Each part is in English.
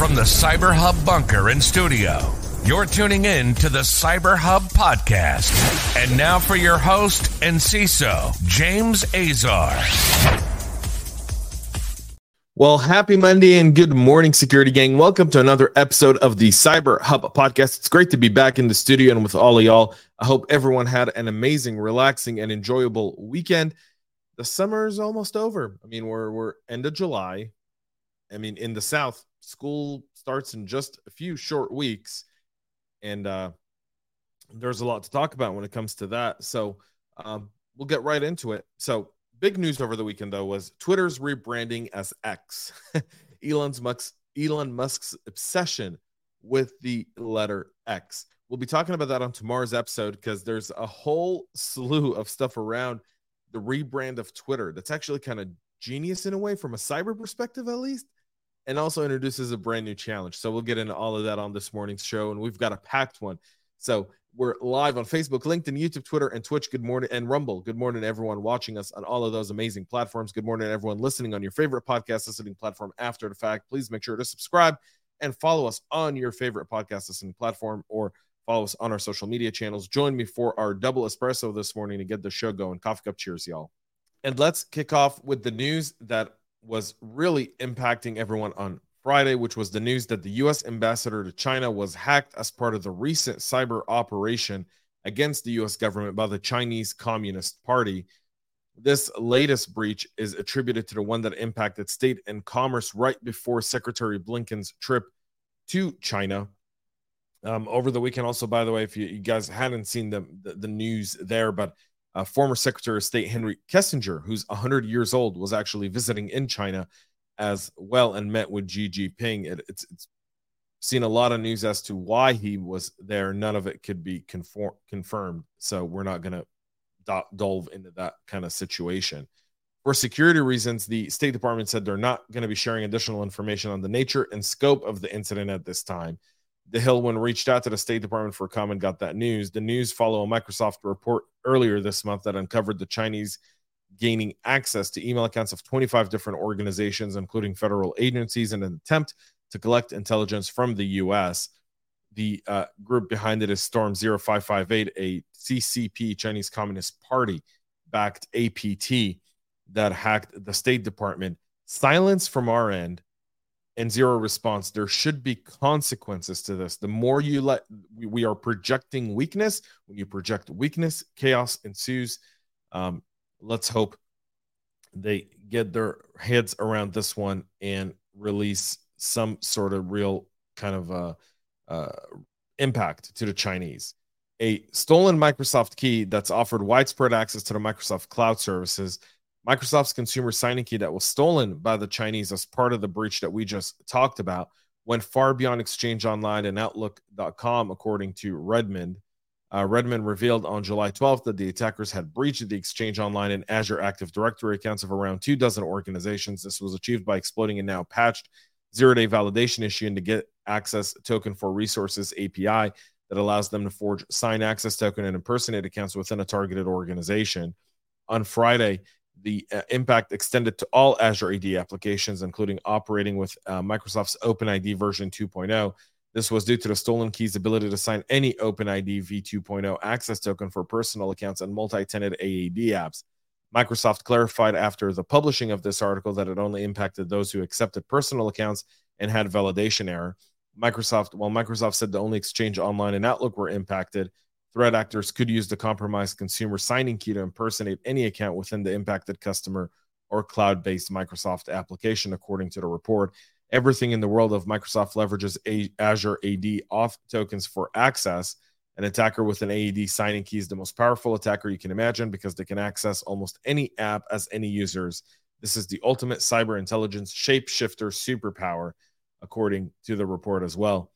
From the Cyber Hub bunker in studio, you're tuning in to the Cyber Hub podcast. And now for your host and CISO, James Azar. Well, happy Monday and good morning, security gang. Welcome to another episode of the Cyber Hub podcast. It's great to be back in the studio and with all of y'all. I hope everyone had an amazing, relaxing, and enjoyable weekend. The summer is almost over. I mean, we're we're end of July. I mean, in the South, school starts in just a few short weeks, and uh, there's a lot to talk about when it comes to that. So um, we'll get right into it. So big news over the weekend though was Twitter's rebranding as X. Elon's Musk's Elon Musk's obsession with the letter X. We'll be talking about that on tomorrow's episode because there's a whole slew of stuff around the rebrand of Twitter that's actually kind of genius in a way from a cyber perspective at least and also introduces a brand new challenge. So we'll get into all of that on this morning's show, and we've got a packed one. So we're live on Facebook, LinkedIn, YouTube, Twitter, and Twitch. Good morning, and Rumble. Good morning, everyone watching us on all of those amazing platforms. Good morning, everyone listening on your favorite podcast listening platform after the fact. Please make sure to subscribe and follow us on your favorite podcast listening platform or follow us on our social media channels. Join me for our double espresso this morning to get the show going. Coffee cup cheers, y'all. And let's kick off with the news that was really impacting everyone on Friday, which was the news that the U.S. ambassador to China was hacked as part of the recent cyber operation against the U.S. government by the Chinese Communist Party. This latest breach is attributed to the one that impacted state and commerce right before Secretary Blinken's trip to China. Um, over the weekend, also, by the way, if you, you guys hadn't seen the, the, the news there, but uh, former Secretary of State Henry Kissinger, who's 100 years old, was actually visiting in China as well and met with Xi Jinping. It, it's, it's seen a lot of news as to why he was there. None of it could be conform, confirmed. So we're not going to do- delve into that kind of situation. For security reasons, the State Department said they're not going to be sharing additional information on the nature and scope of the incident at this time. The Hill, when reached out to the State Department for comment, got that news. The news follow a Microsoft report earlier this month that uncovered the Chinese gaining access to email accounts of 25 different organizations, including federal agencies, in an attempt to collect intelligence from the U.S. The uh, group behind it is Storm 0558, a CCP, Chinese Communist Party backed APT that hacked the State Department. Silence from our end and zero response there should be consequences to this. The more you let we, are projecting weakness when you project weakness chaos ensues. Um, let's hope they get their heads around this one and release some sort of real kind of uh, uh, impact to the chinese. A stolen microsoft key that's offered widespread access to the microsoft cloud services Microsoft's consumer signing key that was stolen by the Chinese as part of the breach that we just talked about went far beyond Exchange Online and Outlook.com, according to Redmond. Uh, Redmond revealed on July 12th that the attackers had breached the Exchange Online and Azure Active Directory accounts of around two dozen organizations. This was achieved by exploiting a now patched zero day validation issue and to get access token for resources API that allows them to forge sign access token and impersonate accounts within a targeted organization. On Friday, the uh, impact extended to all Azure AD applications, including operating with uh, Microsoft's OpenID version 2.0. This was due to the stolen key's ability to sign any OpenID v2.0 access token for personal accounts and multi tenant AAD apps. Microsoft clarified after the publishing of this article that it only impacted those who accepted personal accounts and had validation error. Microsoft, while Microsoft said the only Exchange Online and Outlook were impacted, Threat actors could use the compromised consumer signing key to impersonate any account within the impacted customer or cloud based Microsoft application, according to the report. Everything in the world of Microsoft leverages Azure AD auth tokens for access. An attacker with an AAD signing key is the most powerful attacker you can imagine because they can access almost any app as any users. This is the ultimate cyber intelligence shapeshifter superpower, according to the report as well.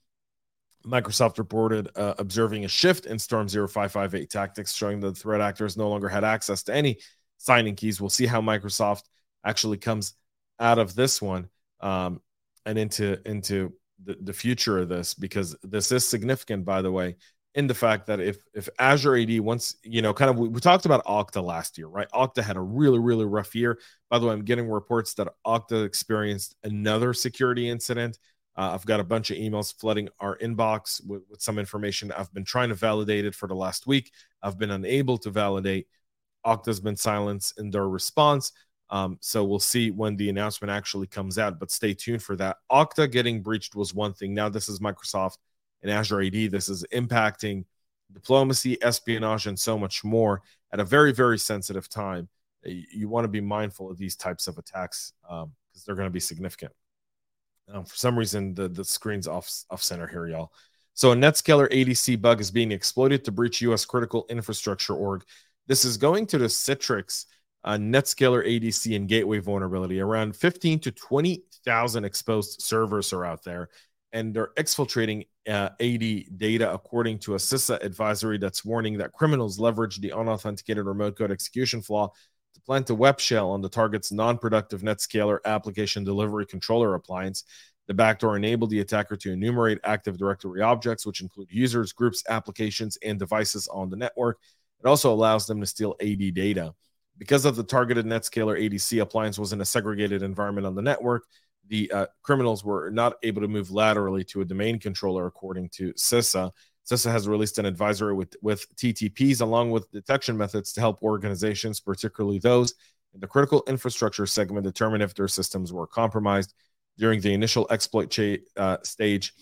Microsoft reported uh, observing a shift in Storm 0558 tactics, showing that threat actors no longer had access to any signing keys. We'll see how Microsoft actually comes out of this one um, and into into the, the future of this because this is significant, by the way, in the fact that if if Azure AD once you know kind of we, we talked about Okta last year, right? Okta had a really really rough year. By the way, I'm getting reports that Okta experienced another security incident Uh, I've got a bunch of emails flooding our inbox with, with some information. I've been trying to validate it for the last week. I've been unable to validate. Okta's been silenced in their response. Um, so we'll see when the announcement actually comes out, but stay tuned for that. Okta getting breached was one thing. Now this is Microsoft and Azure AD. This is impacting diplomacy, espionage, and so much more at a very, very sensitive time. You, you want to be mindful of these types of attacks because um, they're going to be significant. Um, for some reason, the, the screen's off, off center here, y'all. So a NetScaler ADC bug is being exploited to breach U.S. critical infrastructure org. This is going to the Citrix uh, NetScaler ADC and gateway vulnerability. Around 15 to 20,000 exposed servers are out there, and they're exfiltrating uh, AD data according to a CISA advisory that's warning that criminals leverage the unauthenticated remote code execution flaw plant a web shell on the target's non-productive NetScaler application delivery controller appliance. The backdoor enabled the attacker to enumerate Active Directory objects, which include users, groups, applications, and devices on the network. It also allows them to steal AD data. Because of the targeted NetScaler ADC appliance was in a segregated environment on the network, the uh, criminals were not able to move laterally to a domain controller, according to CISA. CISA has released an advisory with, with TTPs along with detection methods to help organizations, particularly those in the critical infrastructure segment, determine if their systems were compromised. During the initial exploit cha- uh, stage,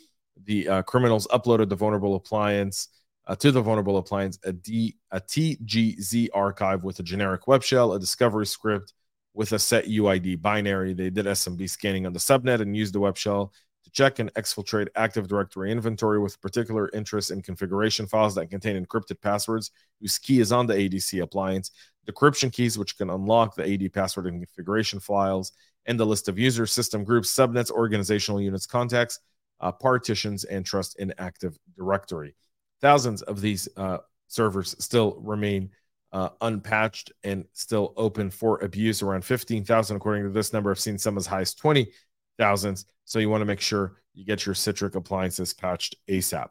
the uh, criminals uploaded the vulnerable appliance uh, to the vulnerable appliance a, D, a TGZ archive with a generic web shell, a discovery script with a set UID binary. They did SMB scanning on the subnet and used the web shell check and exfiltrate Active Directory inventory with particular interest in configuration files that contain encrypted passwords whose key is on the ADC appliance, decryption keys which can unlock the AD password and configuration files, and the list of users, system groups, subnets, organizational units, contacts, uh, partitions, and trust in Active Directory. Thousands of these uh, servers still remain uh, unpatched and still open for abuse. Around 15,000, according to this number. I've seen some as high as 20,000. So you want to make sure you get your Citrix appliances patched ASAP.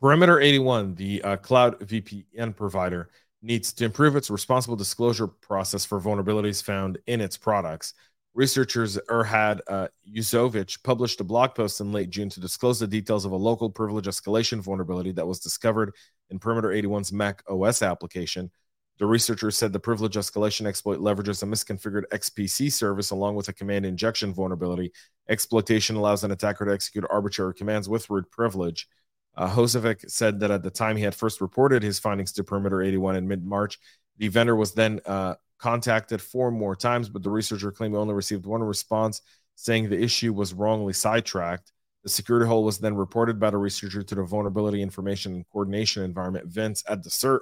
Perimeter 81, the uh, cloud VPN provider, needs to improve its responsible disclosure process for vulnerabilities found in its products. Researchers Erhad uh, Yuzovich published a blog post in late June to disclose the details of a local privilege escalation vulnerability that was discovered in Perimeter 81's Mac OS application. The researchers said the privilege escalation exploit leverages a misconfigured XPC service along with a command injection vulnerability. Exploitation allows an attacker to execute arbitrary commands with root privilege. Uh, Husovic said that at the time he had first reported his findings to Perimeter 81 in mid March, the vendor was then uh, contacted four more times, but the researcher claimed he only received one response saying the issue was wrongly sidetracked. The security hole was then reported by the researcher to the Vulnerability Information and Coordination Environment VINCE at the CERT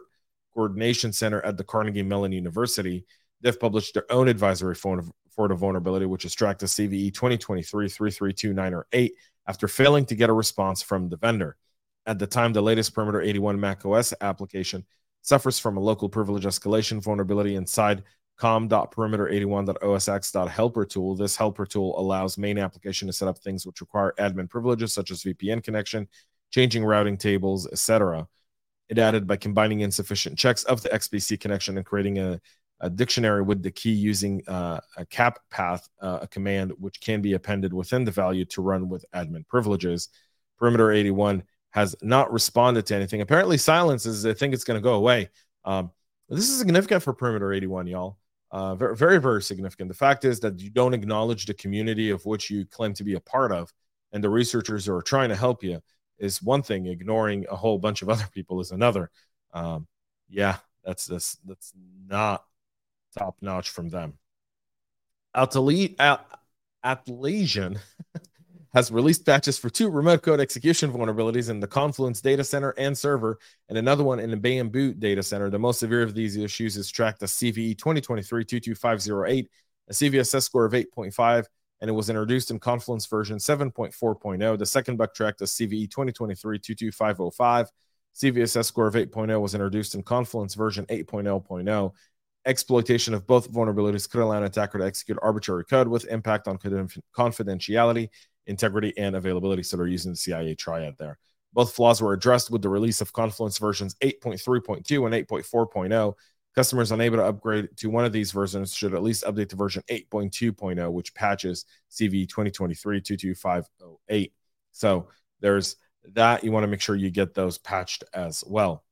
Coordination Center at the Carnegie Mellon University. They've published their own advisory for, the vulnerability, which is tracked to CVE 2023 33298 after failing to get a response from the vendor. At the time, the latest Perimeter 81 Mac OS application suffers from a local privilege escalation vulnerability inside com.perimeter81.osx.helper tool. This helper tool allows main application to set up things which require admin privileges, such as VPN connection, changing routing tables, etc. It added by combining insufficient checks of the XPC connection and creating a, a dictionary with the key using uh, a cap path, uh, a command which can be appended within the value to run with admin privileges. Perimeter 81 has not responded to anything. Apparently, silence is, I think it's going to go away. Um, this is significant for Perimeter 81, y'all. Uh, very, very, very significant. The fact is that you don't acknowledge the community of which you claim to be a part of, and the researchers are trying to help you is one thing. Ignoring a whole bunch of other people is another. Um, yeah, that's this that's not top notch from them. Atlassian has released patches for two remote code execution vulnerabilities in the Confluence data center and server, and another one in the Bamboo data center. The most severe of these issues is tracked as CVE 2023 22508, a CVSS score of 8.5, and it was introduced in Confluence version 7.4.0. The second bug tracked as CVE 2023 22505. CVSS score of 8.0 was introduced in Confluence version 8.0.0. Exploitation of both vulnerabilities could allow an attacker to execute arbitrary code with impact on confidentiality integrity, and availability. So they're using the CIA triad there. Both flaws were addressed with the release of Confluence versions 8.3.2 and 8.4.0. Customers unable to upgrade to one of these versions should at least update to version 8.2.0, which patches CV 2023 22508. So there's that. You want to make sure you get those patched as well.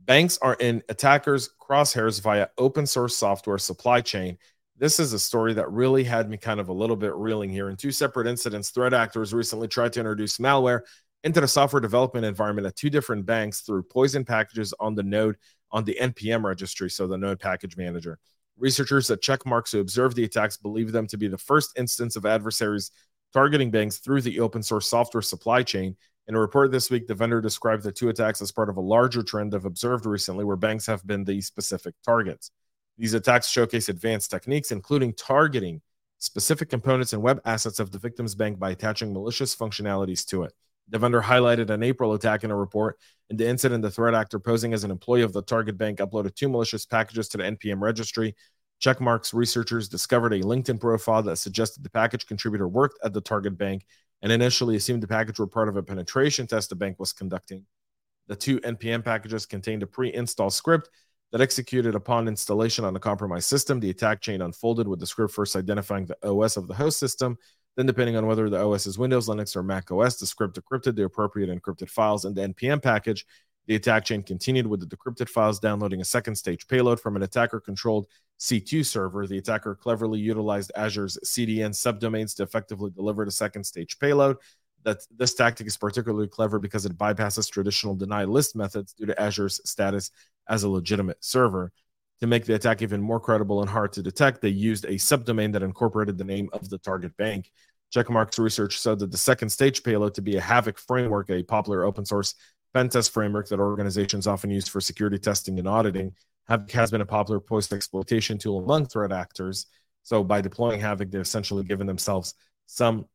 Banks are in attackers' crosshairs via open source software supply chain. This is a story that really had me kind of a little bit reeling here. In two separate incidents, threat actors recently tried to introduce malware into the software development environment at two different banks through poison packages on the node on the NPM registry, so the node package manager. Researchers at Checkmarx who observed the attacks believe them to be the first instance of adversaries targeting banks through the open source software supply chain in a report this week, the vendor described the two attacks as part of a larger trend they've observed recently where banks have been the specific targets. These attacks showcase advanced techniques, including targeting specific components and web assets of the victim's bank by attaching malicious functionalities to it. The vendor highlighted an April attack in a report. In the incident, the threat actor posing as an employee of the target bank uploaded two malicious packages to the NPM registry. Checkmarx researchers discovered a LinkedIn profile that suggested the package contributor worked at the target bank and initially assumed the package were part of a penetration test the bank was conducting. The two NPM packages contained a pre install script that executed upon installation on a compromised system. The attack chain unfolded with the script first identifying the OS of the host system. Then, depending on whether the OS is Windows, Linux, or Mac OS, the script decrypted the appropriate encrypted files in the NPM package. The attack chain continued with the decrypted files downloading a second stage payload from an attacker controlled C2 server. The attacker cleverly utilized Azure's CDN subdomains to effectively deliver the second stage payload. That this tactic is particularly clever because it bypasses traditional deny list methods due to Azure's status as a legitimate server. To make the attack even more credible and hard to detect, they used a subdomain that incorporated the name of the target bank. Checkmarx research said that the second stage payload to be a Havoc framework, a popular open source pen test framework that organizations often use for security testing and auditing. Havoc has been a popular post exploitation tool among threat actors. So by deploying Havoc, they've essentially given themselves some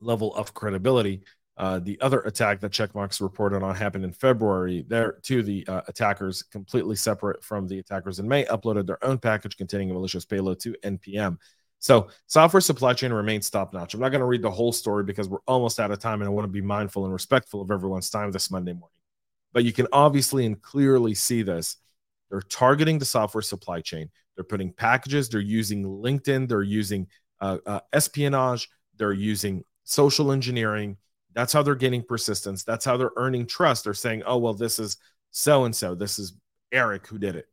level of credibility. Uh, the other attack that Checkmarx reported on happened in February. There, too, the uh, attackers, completely separate from the attackers in May, uploaded their own package containing a malicious payload to NPM. So, software supply chain remains top notch. I'm not going to read the whole story because we're almost out of time and I want to be mindful and respectful of everyone's time this Monday morning. But you can obviously and clearly see this. They're targeting the software supply chain. They're putting packages, they're using LinkedIn, they're using uh, uh, espionage, they're using social engineering. That's how they're getting persistence. That's how they're earning trust. They're saying, oh, well, this is so and so. This is Eric who did it.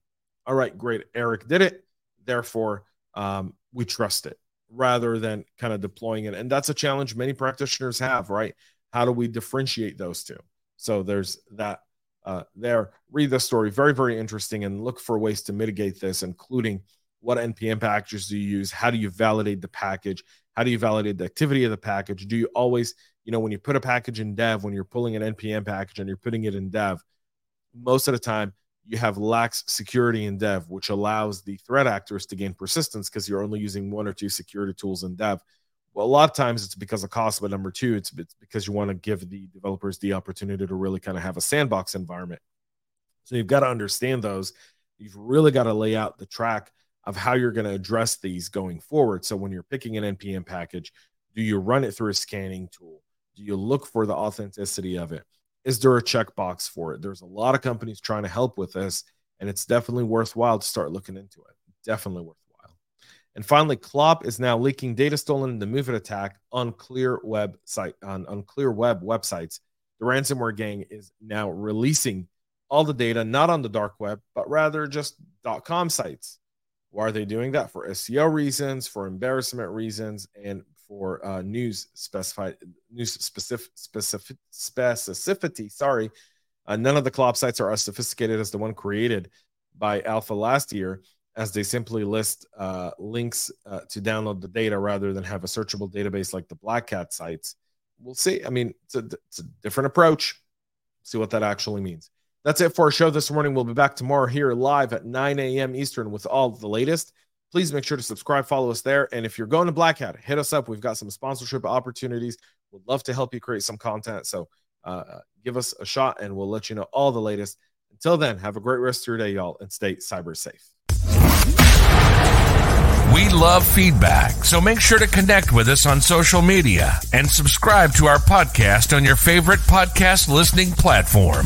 All right, great. Eric did it. Therefore, um, we trust it rather than kind of deploying it. And that's a challenge many practitioners have, right? How do we differentiate those two? So there's that uh, there. Read the story, very, very interesting, and look for ways to mitigate this, including what NPM packages do you use? How do you validate the package? How do you validate the activity of the package? Do you always, you know, when you put a package in dev, when you're pulling an NPM package and you're putting it in dev, most of the time you have lax security in dev, which allows the threat actors to gain persistence because you're only using one or two security tools in dev. Well, a lot of times it's because of cost, but number two, it's, it's because you want to give the developers the opportunity to really kind of have a sandbox environment. So you've got to understand those. You've really got to lay out the track of how you're going to address these going forward. So when you're picking an NPM package, do you run it through a scanning tool? Do you look for the authenticity of it? is there a checkbox for it? There's a lot of companies trying to help with this, and it's definitely worthwhile to start looking into it. Definitely worthwhile. And finally, Clop is now leaking data stolen in the MOVEit attack on Clear Web site on, on Clear Web websites. The ransomware gang is now releasing all the data, not on the dark web, but rather just .com sites. Why are they doing that? For SEO reasons, for embarrassment reasons, and for uh, news specified news specific specific specificity. Sorry, uh, none of the Clop sites are as sophisticated as the one created by Alpha last year, as they simply list uh, links uh, to download the data rather than have a searchable database like the Black Cat sites. We'll see. I mean, it's a, it's a different approach. See what that actually means. That's it for our show this morning. We'll be back tomorrow here live at 9 a.m. Eastern with all the latest please make sure to subscribe, follow us there. And if you're going to Black Hat, hit us up. We've got some sponsorship opportunities. We'd love to help you create some content. So uh, give us a shot and we'll let you know all the latest. Until then, have a great rest of your day, y'all, and stay cyber safe. We love feedback, so make sure to connect with us on social media and subscribe to our podcast on your favorite podcast listening platform.